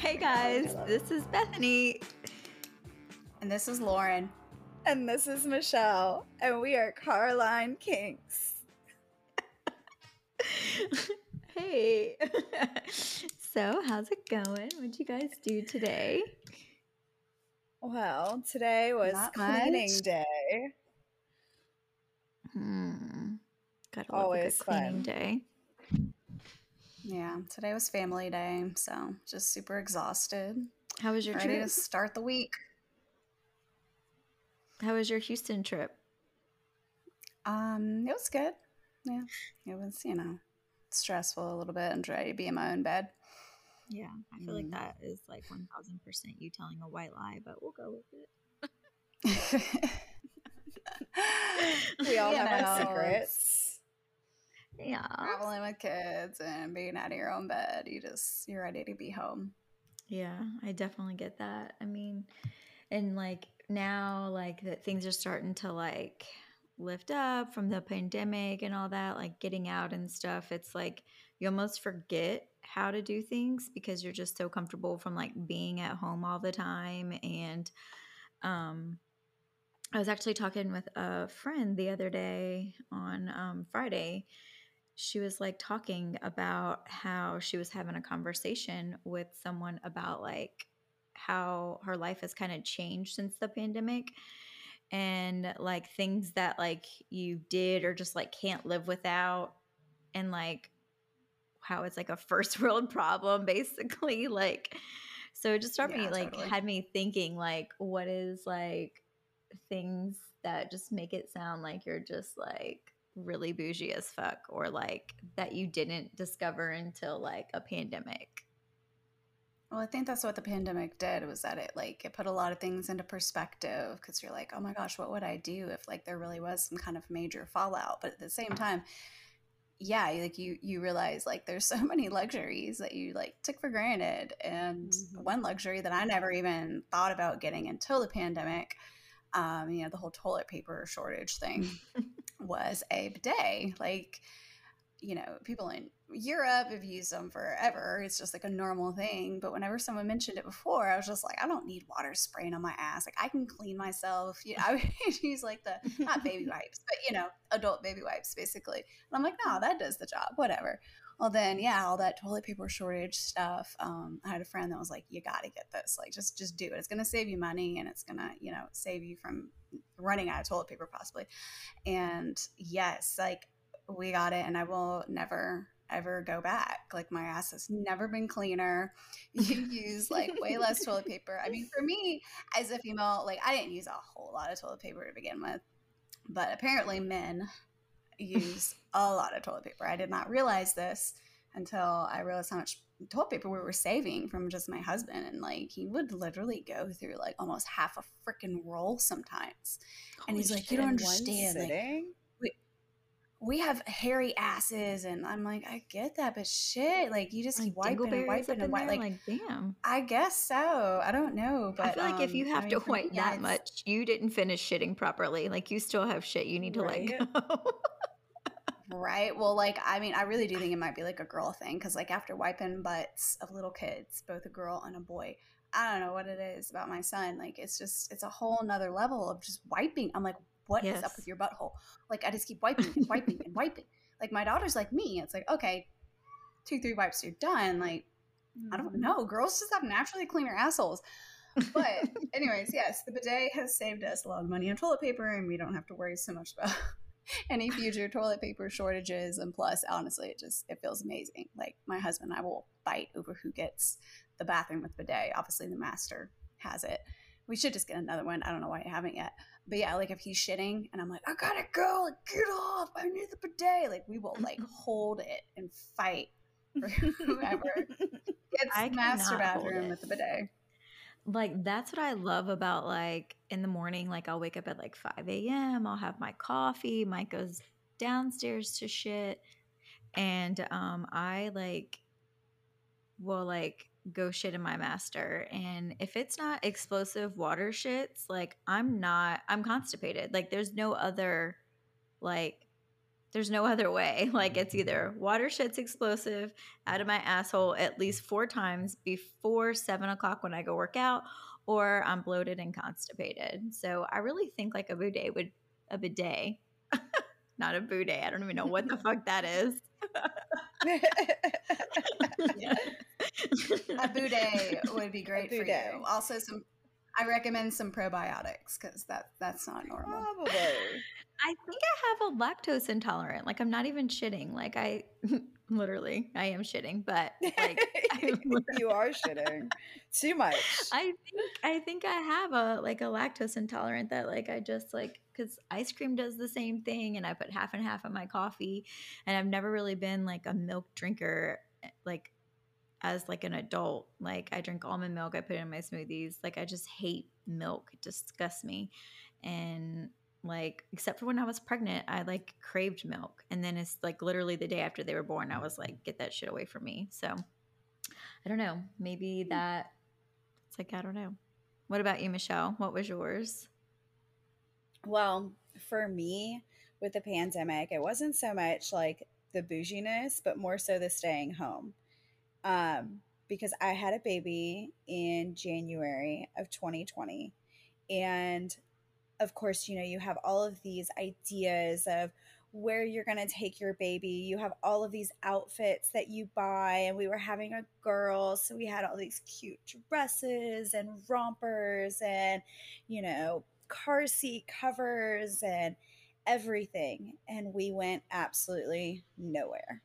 hey guys, this is Bethany. And this is Lauren. And this is Michelle. And we are Carline Kinks. hey. so, how's it going? What'd you guys do today? Well, today was Not cleaning much. day. Hmm. Got Always a cleaning fun. day. Yeah, today was family day, so just super exhausted. How was your Ready trip? to start the week. How was your Houston trip? Um, it was good. Yeah, it was, you know, stressful a little bit and ready to be in my own bed. Yeah, I feel like Mm. that is like 1000% you telling a white lie, but we'll go with it. We all You have our secrets. Yeah. Traveling with kids and being out of your own bed, you just you're ready to be home. Yeah, I definitely get that. I mean, and like now, like that things are starting to like lift up from the pandemic and all that, like getting out and stuff. It's like you almost forget how to do things because you're just so comfortable from like being at home all the time. And um, I was actually talking with a friend the other day on um, Friday. She was like talking about how she was having a conversation with someone about like how her life has kind of changed since the pandemic and like things that like you did or just like can't live without and like how it's like a first world problem basically like so it just started me Yeah, like totally. had me thinking like what is like things that just make it sound like you're just like really bougie as fuck or like that you didn't discover until like a pandemic Well, I think that's what the pandemic did was that it like it put a lot of things into perspective because you're like, oh my gosh, what would I do if like there really was some kind of major fallout? But at the same uh-huh. time, yeah, like you you realize like there's so many luxuries that you like took for granted, and Mhm. one luxury that I never even thought about getting until the pandemic, um, you know, the whole toilet paper shortage thing was a bidet. Like, you know, people in Europe have used them forever. It's just like a normal thing. But whenever someone mentioned it before, I was just like, I don't need water spraying on my ass. Like, I can clean myself. You know, I would use like the not baby wipes, but you know, adult baby wipes basically. And I'm like, no, that does the job. Whatever. Well, then, yeah, all that toilet paper shortage stuff. Um, I had a friend that was like, "You got to get this. Like, just just do it. It's gonna save you money, and it's gonna, you know, save you from running out of toilet paper possibly." And yes, like we got it, and I will never ever go back. Like my ass has never been cleaner. You use like way less toilet paper. I mean, for me as a female, like I didn't use a whole lot of toilet paper to begin with, but apparently men use a lot of toilet paper. I did not realize this until I realized how much toilet paper we were saving from just my husband. And like, he would literally go through like almost half a freaking roll sometimes. And he's Holy like, you don't understand. Like? We have hairy asses. And I'm like, I get that, but shit, like, you just like keep wiping and wiping and wiping. Like, like damn I guess so. I don't know. But I feel like if you um, have I to mean, me, wipe yeah, that much, you didn't finish shitting properly. Like you still have shit you need to Right. let go. Right. Well, like, I mean, I really do think it might be like a girl thing because, like, after wiping butts of little kids, both a girl and a boy, I don't know what it is about my son. Like, it's just, it's a whole nother level of just wiping. I'm like, what is up with your butthole? Like, I just keep wiping and wiping and wiping. Like, my daughter's like me. It's like, okay, two, three wipes, you're done. Like, I don't mm-hmm. know. Girls just have naturally cleaner assholes. But, anyways, yes, the bidet has saved us a lot of money on toilet paper, and we don't have to worry so much about any future toilet paper shortages. And plus, honestly, it just it feels amazing. Like my husband and I will fight over who gets the bathroom with bidet. Obviously, the master has it. We should just get another one. I don't know why I haven't yet. But yeah, like if he's shitting and I'm like, I gotta go, like get off, I need the bidet. Like we will like hold it and fight for whoever gets I master bathroom with the bidet. like that's what I love about like in the morning, like I'll wake up at like 5 a.m. I'll have my coffee. Mike goes downstairs to shit. And um I like will like go shit in my master. And if it's not explosive water shits, like I'm not, I'm constipated. Like there's no other, like, there's no other way. Like it's mm-hmm. either water shits explosive out of my asshole at least four times before seven o'clock when I go work out, or I'm bloated and constipated. So I really think like a bidet would a bidet, not a bidet. I don't even know what the fuck that is. a bidet would be great for you. Also, some I recommend some probiotics because that that's not normal. Probably. I think I have a lactose intolerant. Like I'm not even shitting. Like I literally I am shitting, but like you are shitting too much. I think I think I have a like a lactose intolerant that like I just like because ice cream does the same thing and I put half and half in my coffee and I've never really been like a milk drinker eh, like as like an adult. Like I drink almond milk, I put it in my smoothies. Like I just hate milk. It disgusts me. And like except for when I was pregnant, I like craved milk. And then it's like literally the day after they were born, I was like, get that shit away from me. So I don't know. Maybe hmm. that it's like I don't know. What about you, Michelle? What was yours? Well, for me, with the pandemic, it wasn't so much like the bouginess, but more so the staying home um, because I had a baby in January of 2020. And of course, you know, you have all of these ideas of where you're going to take your baby. You have all of these outfits that you buy. And we were having a girl. So we had all these cute dresses and rompers and, you know, car seat covers and everything. And we went absolutely nowhere.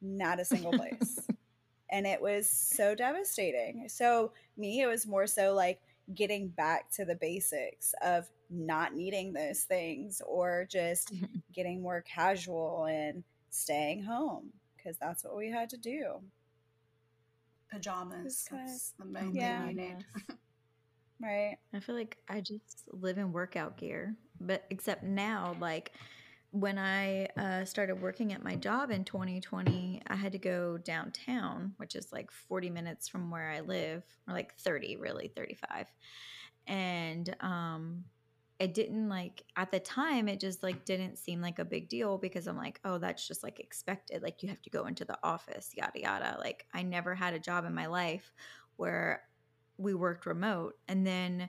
Not a single place. and it was so devastating. So, me, it was more so like getting back to the basics of not needing those things or just mm-hmm. getting more casual and staying home because that's what we had to do. Pajamas. That's the main yeah. thing you need. right. I feel like I just live in workout gear, but except now, like, when I uh, started working at my job in 2020, I had to go downtown, which is like 40 minutes from where I live, or like 30, really 35. And um, it didn't like at the time, it just like didn't seem like a big deal because I'm like, oh, that's just like expected. Like you have to go into the office, yada yada. Like I never had a job in my life where we worked remote, and then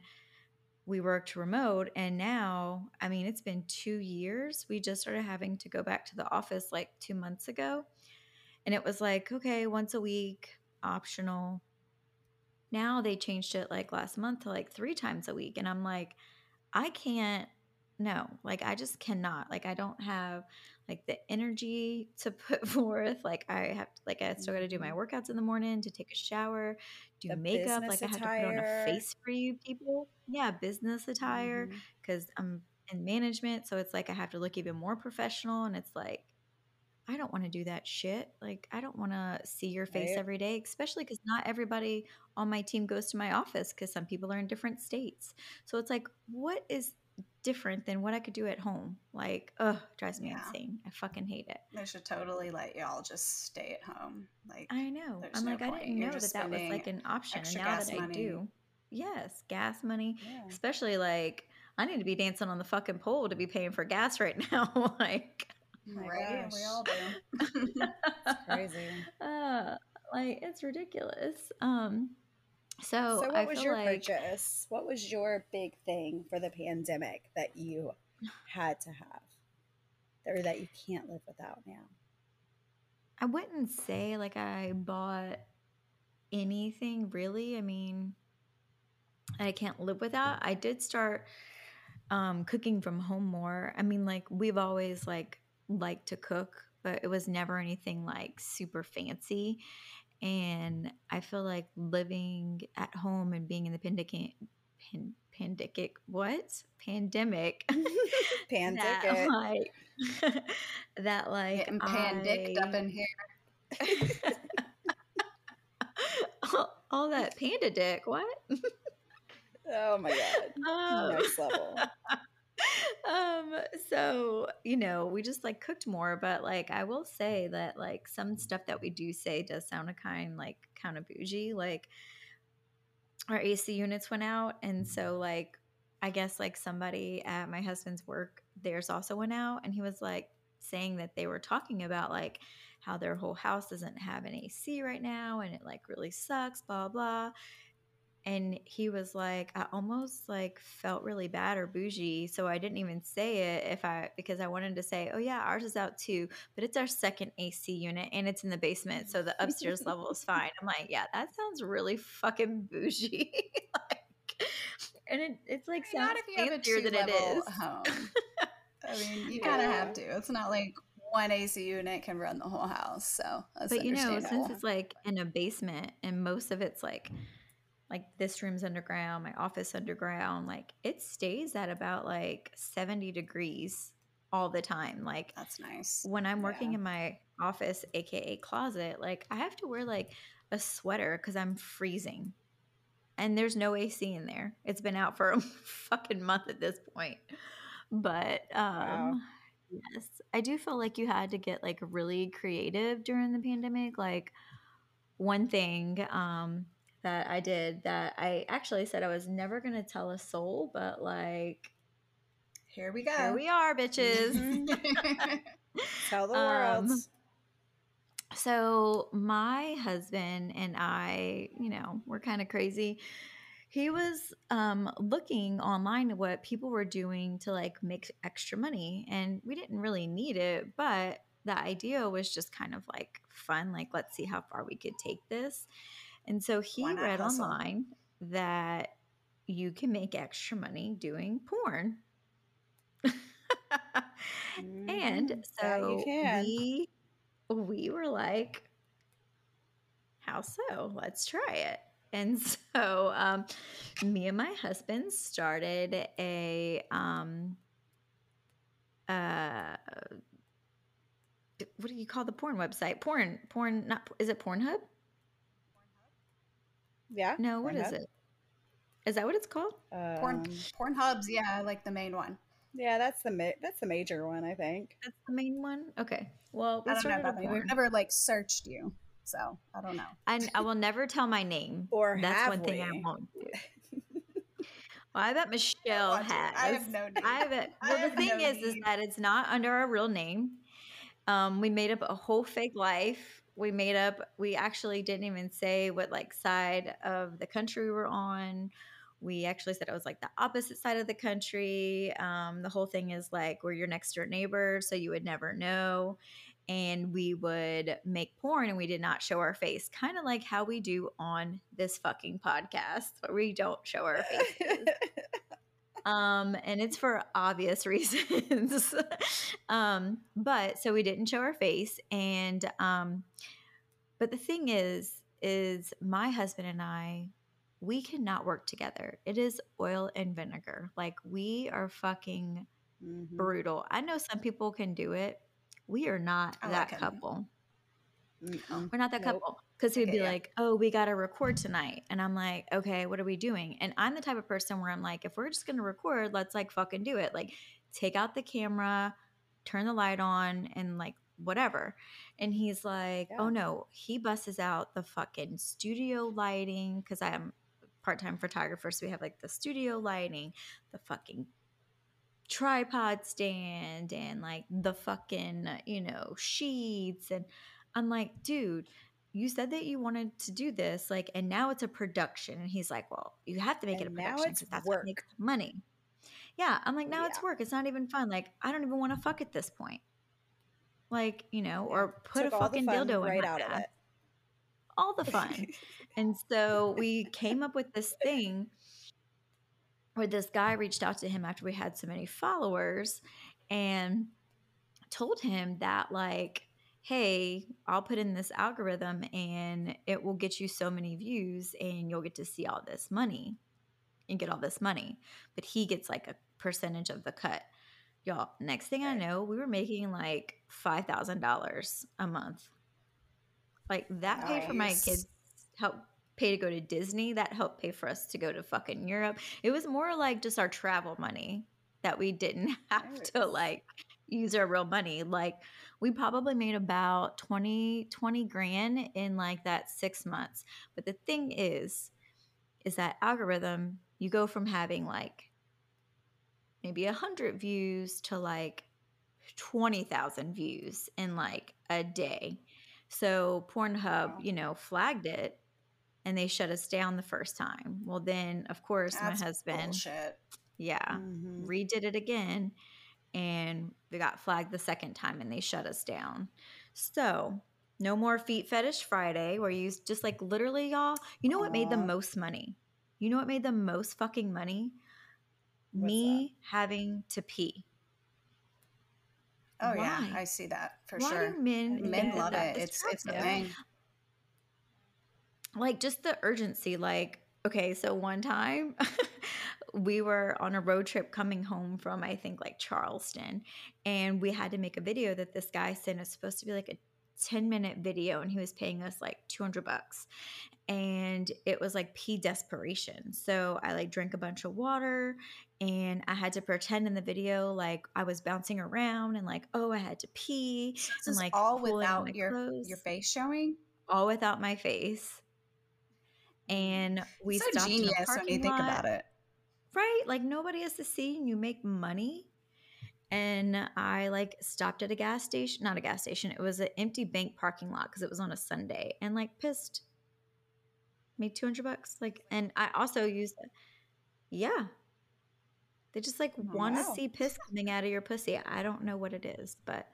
we worked remote and now i mean it's been two years. We just started having to go back to the office like two months ago and it was like okay once a week optional. Now they changed it like last month to like three times a week and i'm like i can't no like i just cannot like i don't have like the energy to put forth like i have like i still got to do my mm-hmm. workouts in the morning to take a shower do the makeup like i have to put on a face for you people yeah business attire because mm-hmm. i'm in management so it's like i have to look even more professional and it's like I don't want to do that shit. Like, I don't want to see your face right. every day, especially because not everybody on my team goes to my office because some people are in different states. So it's like, what is different than what I could do at home. Like, ugh, drives me yeah. insane. I fucking hate it. They should totally let y'all just stay at home. Like, I know. I'm no like, point. I didn't know that that was like an option. And now that money. I do, yes, gas money, yeah. especially like I need to be dancing on the fucking pole to be paying for gas right now. like, right? We all do. it's crazy. Uh, like it's ridiculous. Um, so, so what was your like, purchase? What was your big thing for the pandemic that you had to have, or that you can't live without now? I wouldn't say like I bought anything really. I mean, I can't live without. I did start um, cooking from home more. I mean, like we've always like liked to cook, but it was never anything like super fancy. And I feel like living at home and being in the pandemic, pan, pandemic, what? Pandemic. pandemic. that like, that like Getting pandicked up in here. all, all, that panda dick. What? oh my god! Um, Next level. Um so you know we just like cooked more but like i will say that like some stuff that we do say does sound a kind like kind of bougie like our ac units went out and so like i guess like somebody at my husband's work theirs also went out and he was like saying that they were talking about like how their whole house doesn't have an ac right now and it like really sucks blah blah and he was like i almost like felt really bad or bougie so i didn't even say it if i because i wanted to say oh yeah ours is out too but it's our second ac unit and it's in the basement so the upstairs level is fine i'm like yeah that sounds really fucking bougie like and it, it's like Not sounds if you have a two than it is home. I mean, you kind of have to. It's not like one AC unit can run the whole house. So that's but you know since it's like in a basement and most of it's like like this room's underground my office underground like it stays at about like 70 degrees all the time like That's nice. when i'm working Yeah. in my office aka closet like i have to wear like a sweater because i'm freezing and there's no ac in there it's been out for a fucking month at this point but um Wow. yes i do feel like you had to get like really creative during the pandemic like one thing um that i did that i actually said i was never going to tell a soul but like Here we go. here we are bitches. Tell the Um, world. So my husband and I, you know, we're kind of crazy. He was um, looking online at what people were doing to like make extra money, and we didn't really need it, but the idea was just kind of like fun. Like, let's see how far we could take this. And so he read hustle? online that you can make extra money doing porn. And Mhm. That so we we were like, how so? Let's try it. And so um, me and my husband started a um, uh, what do you call the porn website? Porn, porn, not is it Pornhub? Yeah. No, what is Pornhub. it? Is that what it's called? Porn, Um, porn hubs, yeah, like the main one. yeah, that's the ma- that's the major one, I think. That's the main one. Okay. Well, we I don't know about porn. We've never like searched you, so I don't know. I, I will never tell my name. Or That's have one thing I we? won't do. Well, I bet Michelle want to. has. I have no name. I bet. I Well, the thing no is, is that it's not under our real name. Um, we made up a whole fake life. We made up. We actually didn't even say what like side of the country we were on. We actually said it was like the opposite side of the country. Um, the whole thing is like we're your next door neighbor, so you would never know. And we would make porn and we did not show our face, kind of like how we do on this fucking podcast, where we don't show our faces um and it's for obvious reasons um but so we didn't show our face and um but the thing is is my husband and i we cannot work together it is oil and vinegar like we are fucking Mhm. brutal i know some people can do it we are not I that like couple Mm-mm. we're not that Nope. couple. Because he'd Okay, be yeah. like, oh, we got to record tonight. And I'm like, okay, what are we doing? And I'm the type of person where I'm like, if we're just going to record, let's like fucking do it. Like, take out the camera, turn the light on, and like whatever. And he's like, oh, Yeah. oh no, he busses out the fucking studio lighting because I'm part time photographer. So we have like the studio lighting, the fucking tripod stand and like the fucking you know sheets and i'm like dude you said that you wanted to do this like and now it's a production. And he's like well you have to make it a production because that's what work. makes money. Yeah i'm like now it's work. It's not even fun. Like i don't even want to fuck at this point. Like you know Yeah. or put Took a fucking dildo right in my out of it. all the fun. And so we came up with this thing where this guy reached out to him after we had so many followers and told him that like hey i'll put in this algorithm and it will get you so many views and you'll get to see all this money and get all this money but he gets like a percentage of the cut. Y'all next thing i know we were making like $5000 a month. Like that paid for my kids help pay to go to disney. That helped pay for us to go to fucking europe. It was more like just our travel money that we didn't have Nice. to like use our real money. Like we probably made about 20, 20 grand in like that six months. But the thing is, is that algorithm, you go from having like maybe a hundred views to like 20,000 views in like a day. So Pornhub, you know, flagged it and they shut us down the first time. Well, then of course That's my husband, bullshit. yeah, Mhm. redid it again and we got flagged the second time and they shut us down. So, no more feet fetish Friday where you just like literally y'all, you know what made the most money? You know what made the most fucking money? What's Me having to pee. Oh yeah, I see that for Why sure. men Men love that it. It's it's the thing. like just the urgency like okay so one time we were on a road trip coming home from i think like charleston and we had to make a video that this guy sent us supposed to be like a 10 minute video and he was paying us like 200 bucks and it was like pee desperation so i like drank a bunch of water and i had to pretend in the video like i was bouncing around and like oh i had to pee This and like all pulling on my without your clothes your face showing. all without my face. And we so stopped genius when you think lot, about it. Right? Like nobody has to see, and you make money. And I like stopped at a gas station, not a gas station. It was an empty bank parking lot because it was on a Sunday, and like pissed, made two hundred bucks. Like, and I also used, yeah. They just like want to wow. see piss coming out of your pussy. I don't know what it is, but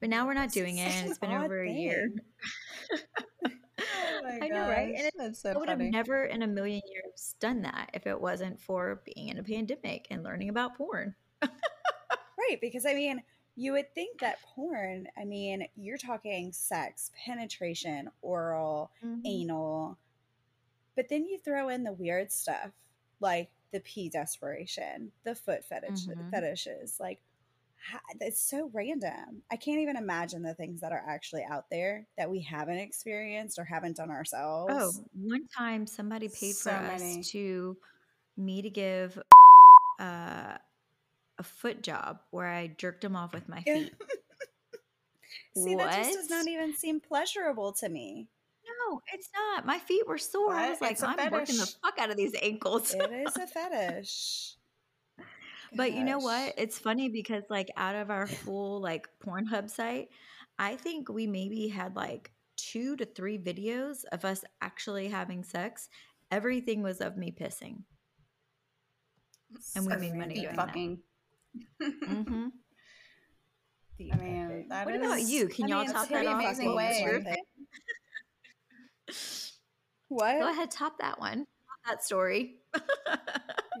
but now we're not doing it. and It's been over a year. Oh my I know, right? And it, that's so I would have never in a million years done that if it wasn't for being in a pandemic and learning about porn. Right, because I mean, you would think that porn, I mean, you're talking sex, penetration, oral, anal, but then you throw in the weird stuff like the pee desperation, the foot fetish Mhm. fetishes. Like, it's so random. I can't even imagine the things that are actually out there that we haven't experienced or haven't done ourselves. Oh, one time somebody paid for So us to me to give uh, a foot job where I jerked him off with my feet. See, that just does not even seem pleasurable to me. no, it's not. My feet were sore. I was like, I'm working the fuck out of these ankles. It is a fetish. But you know what? It's funny because like out of our full like Pornhub site, I think we maybe had like two to three videos of us actually having sex. Everything was of me pissing. And we So made money feet doing that. fucking. hmm The I mean, epic. that What about you? Can I y'all mean, top it's that off? amazing way. your One thing. What? Go ahead, top that one. Top that story.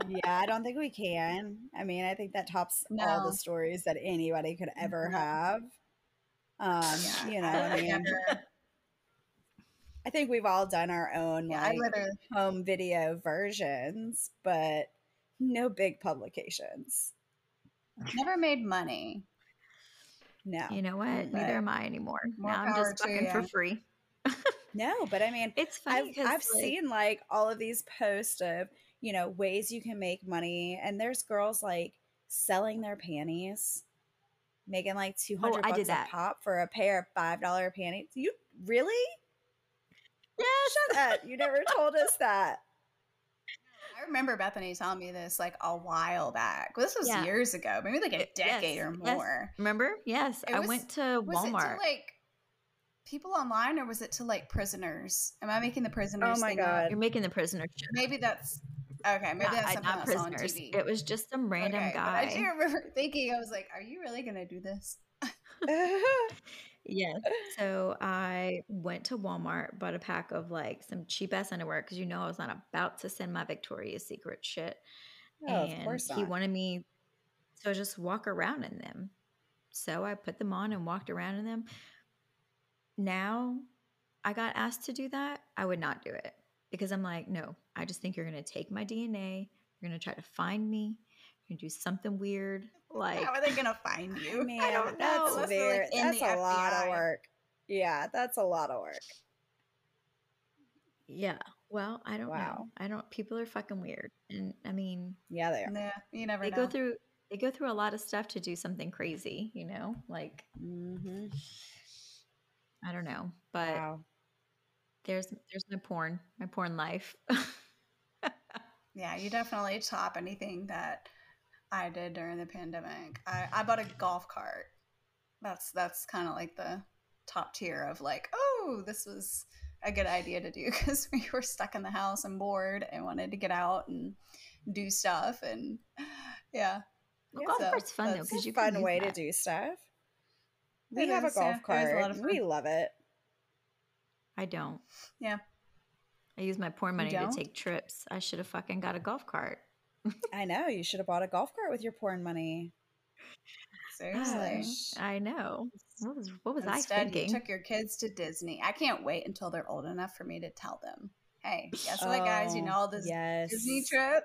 Yeah, I don't think we can. I mean, I think that tops all the stories that anybody could ever have. Um, Yeah, you know, I I mean, I think we've all done our own yeah, like literally. home video versions, but no big publications. Never made money. No. You know what? But Neither am I anymore. more now I'm just to fucking for free. No, but I mean, It's funny I've, because I've seen like all of these posts of you know ways you can make money and there's girls like selling their panties making like 200 Oh, I did bucks a that. pop for a pair of five dollar panties you really Yeah, shut up you never told us that I remember Bethany telling me this like a while back. Well, this was Yeah. years ago, maybe like a It- yes, decade or yes. more. Remember? Yes, It I was- went to Was it Walmart. to like people online or was it to like prisoners? Am I making the prisoners? Oh my thing up? God. You're making the prisoners. Maybe that's okay. Maybe Not, that's something not saw on prisoners. TV. It was just some random Okay, guy. I do remember thinking, I was like, "Are you really gonna do this?" Yes. So I went to Walmart, bought a pack of like some cheap ass underwear because you know I was not about to send my Victoria's Secret shit. oh, of and course he wanted me to just walk around in them. So I put them on and walked around in them. Now I got asked to do that. I would not do it because I'm like, no, I just think you're going to take my DNA. You're going to try to find me. You're going to do something weird. Like, How are they gonna find you? Man, I don't know. that's very, like, that's a lot of work yeah that's a lot of work yeah. Well, I don't Wow. know. I don't, people are fucking weird. And I mean, yeah they are Yeah, you never know. they know. go through they go through a lot of stuff to do something crazy, you know? Like Mm-hmm. I don't know, but Wow. There's there's my porn, my porn life. Yeah, you definitely top anything that I did during the pandemic. I, I bought a golf cart. That's that's kind of like the top tier of like, oh, this was a good idea to do because we were stuck in the house and bored and wanted to get out and do stuff and yeah. Well, Yeah, golf so cart's fun though because you can fun use way that. to do stuff. We It have is, a golf yeah, it is a cart. lot of and We love it. I don't. Yeah. I use my poor money to take trips. I should have fucking got a golf cart. I know. You should have bought a golf cart with your porn money. Seriously. Gosh. I know. What was what was Instead, I thinking? you took your kids to Disney. I can't wait until they're old enough for me to tell them, hey, guess what, guys? You Oh, know all this yes. Disney trip?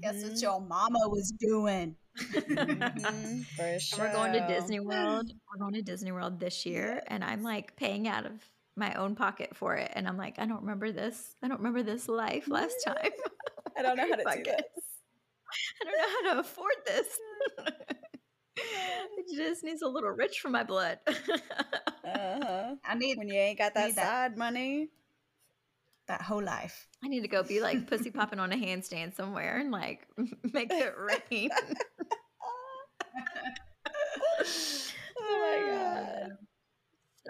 Guess what Mhm. your mama was doing? Mhm, For sure. We're going to Disney World. We're going to Disney World this year, and I'm like paying out of my own pocket for it. And I'm like, I don't remember this. I don't remember this life last time. I don't know how to do this. I don't know how to afford this. it just needs a little rich for my blood. Uh-huh. I need When you ain't got that Need that. side money. that whole life. I need to go be like pussy popping on a handstand somewhere and like make it rain.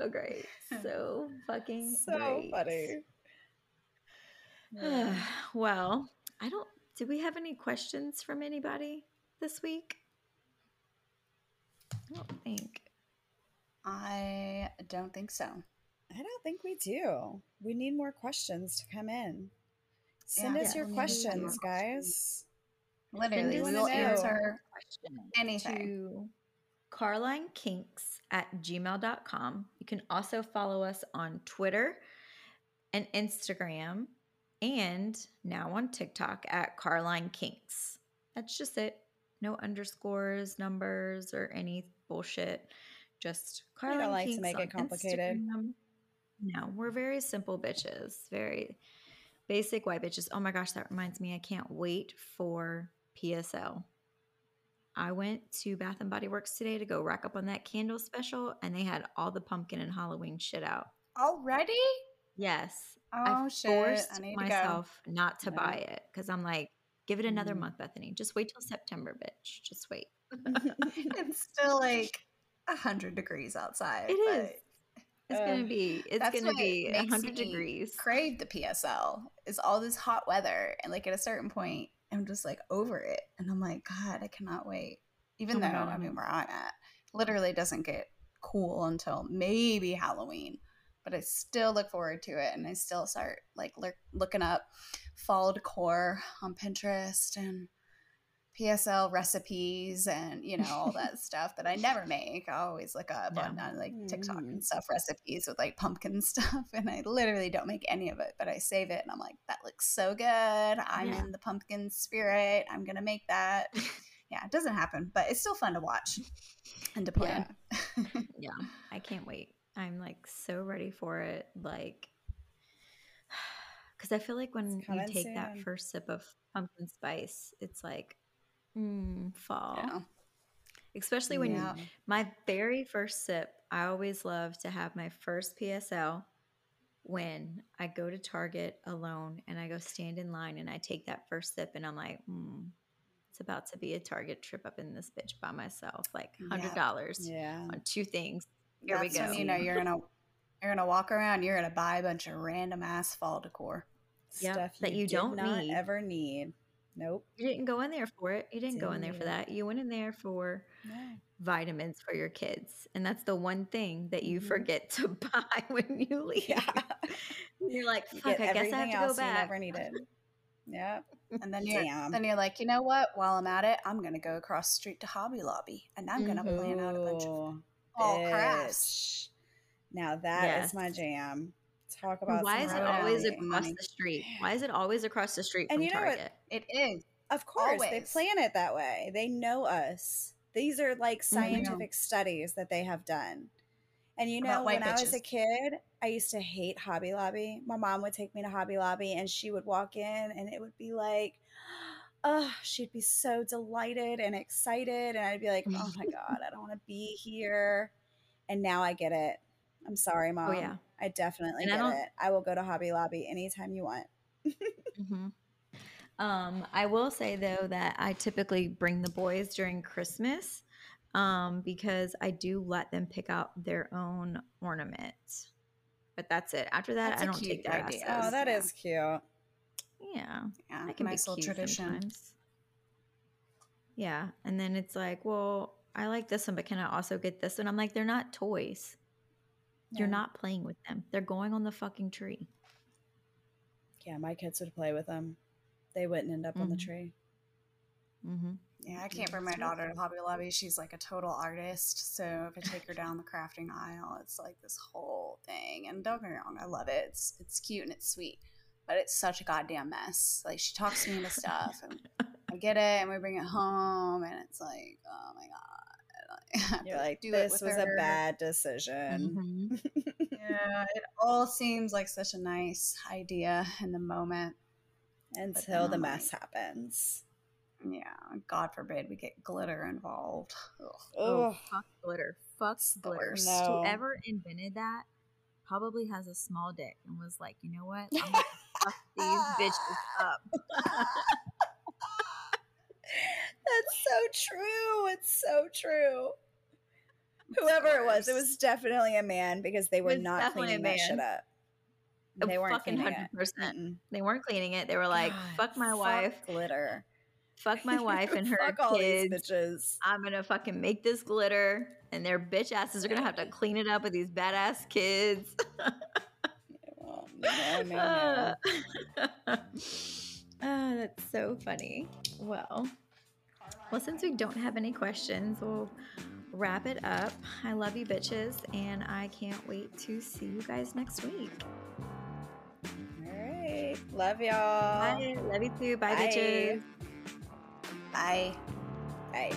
My god. so great. So fucking So great. funny. well, I don't do we have any questions from anybody this week? I don't think. I don't think so. I don't think we do. We need more questions to come in. Send Yeah. us Yeah, your we need more questions, questions. guys. Literally, Send we'll answer question anything. to carlinekinks at gmail.com. You can also follow us on Twitter and Instagram and now on TikTok at Carline Kinks. That's just it. No underscores, numbers, or any bullshit. Just We don't Carline like to make it complicated. Instagram. No, we're very simple bitches. Very basic white bitches. Oh my gosh, that reminds me. I can't wait for PSL. I went to Bath and Body Works today to go rack up on that candle special, and they had all the pumpkin and Halloween shit out. Already? Yes, Oh I shit! forced I myself not to No. buy it because I'm like, give it another Mm. month, Bethany. Just wait till September, bitch. Just wait. it's still like a hundred degrees outside. It is. It's Uh, gonna be. It's gonna be hundred degrees. Crave the PSL is all this hot weather, and like at a certain point, I'm just like over it, and I'm like, God, I cannot wait. Even Oh though God, I mean, where I'm at, literally doesn't get cool until maybe Halloween. But I still look forward to it, and I still start like look, looking up fall decor on Pinterest and PSL recipes and you know all that stuff that I never make. I always look up on, Yeah. on like TikTok Mm. and stuff recipes with like pumpkin stuff, and I literally don't make any of it, but I save it and I'm like, that looks so good. I'm Yeah. in the pumpkin spirit. I'm gonna make that. yeah, it doesn't happen, but it's still fun to watch and to plan. Yeah, I can't wait. I'm like so ready for it. Like, because I feel like when you take that first sip of pumpkin spice, it's like, mm, fall. Yeah. Especially when Yeah. my very first sip, I always love to have my first PSL when I go to Target alone and I go stand in line and I take that first sip and I'm like, mm, it's about to be a Target trip up in this bitch by myself. Like hundred dollars Yeah. on two things. Here That's we go. when you know you're gonna you're gonna walk around. You're gonna buy a bunch of random ass fall decor. Yep, Stuff that you did don't not need. ever need. Nope. You didn't go in there for it. You didn't go in there for that. You went in there for No. vitamins for your kids. And that's the one thing that you Mhm. forget to buy when you leave. Yeah. You're like, fuck, get I guess I have to go else you back. never needed. Yep. And then you're Damn. then you're like, you know what? While I'm at it, I'm gonna go across the street to Hobby Lobby, and I'm gonna plan out a bunch of Ooh, fall crafts. bitch. Now that is my jam. Talk about Why is it always Lobby across the street? Why is it always across the street And from you know what? Target? It is. Of course, they plan it that way. They know us. These are like Mm-hmm. scientific studies that they have done. And you know, white when I was a kid, I used to hate Hobby Lobby. My mom would take me to Hobby Lobby and she would walk in and it would be like, oh, she'd be so delighted and excited. And I'd be like, oh my God, I don't want to be here. And now I get it. I'm sorry, mom. Oh yeah. I definitely And get don't- it. I will go to Hobby Lobby anytime you want. hmm Um, I will say though that I typically bring the boys during Christmas, um, because I do let them pick out their own ornaments. But that's it. After that, That's I don't take their idea. Oh, that yeah. is cute. Yeah, Yeah, that can nice be cute tradition. sometimes. Yeah, and then it's like, well, I like this one, but can I also get this one? I'm like, they're not toys. You're not playing with them. They're going on the fucking tree. Yeah, my kids would play with them. They wouldn't end up on the Mhm. tree. Mm-hmm. Yeah, I can't bring my daughter to Hobby Lobby. She's like a total artist. So if I take her down the crafting aisle, it's like this whole thing. And don't get me wrong, I love it. It's it's cute and it's sweet, but it's such a goddamn mess. Like she talks me into stuff, and I get it, and we bring it home, and it's like, oh my god, I have You're like, this was her." a bad decision. Mm-hmm. Yeah, it all seems like such a nice idea in the moment. Until the mess like- happens. Yeah, God forbid we get glitter involved. Ugh. Oh, fuck glitter. Fuck glitter. No. Whoever invented that probably has a small dick and was like, you know what? I'm gonna fuck these bitches up. That's so true. It's so true. Whoever it was, it was definitely a man because they were not cleaning that shit up. They weren't fucking cleaning hundred it. percent. They weren't cleaning it. They were like, God, fuck my fuck wife, glitter. fuck my wife and her fuck all these kids. bitches. I'm gonna fucking make this glitter, and their bitch asses are gonna have to clean it up with these badass kids. No, no, no. Ah, that's so funny. Well, well, since we don't have any questions, we'll wrap it up. I love you, bitches, and I can't wait to see you guys next week. All right. Love y'all. Bye. Love you too. Bye, Bye. bitches. Bye. Bye.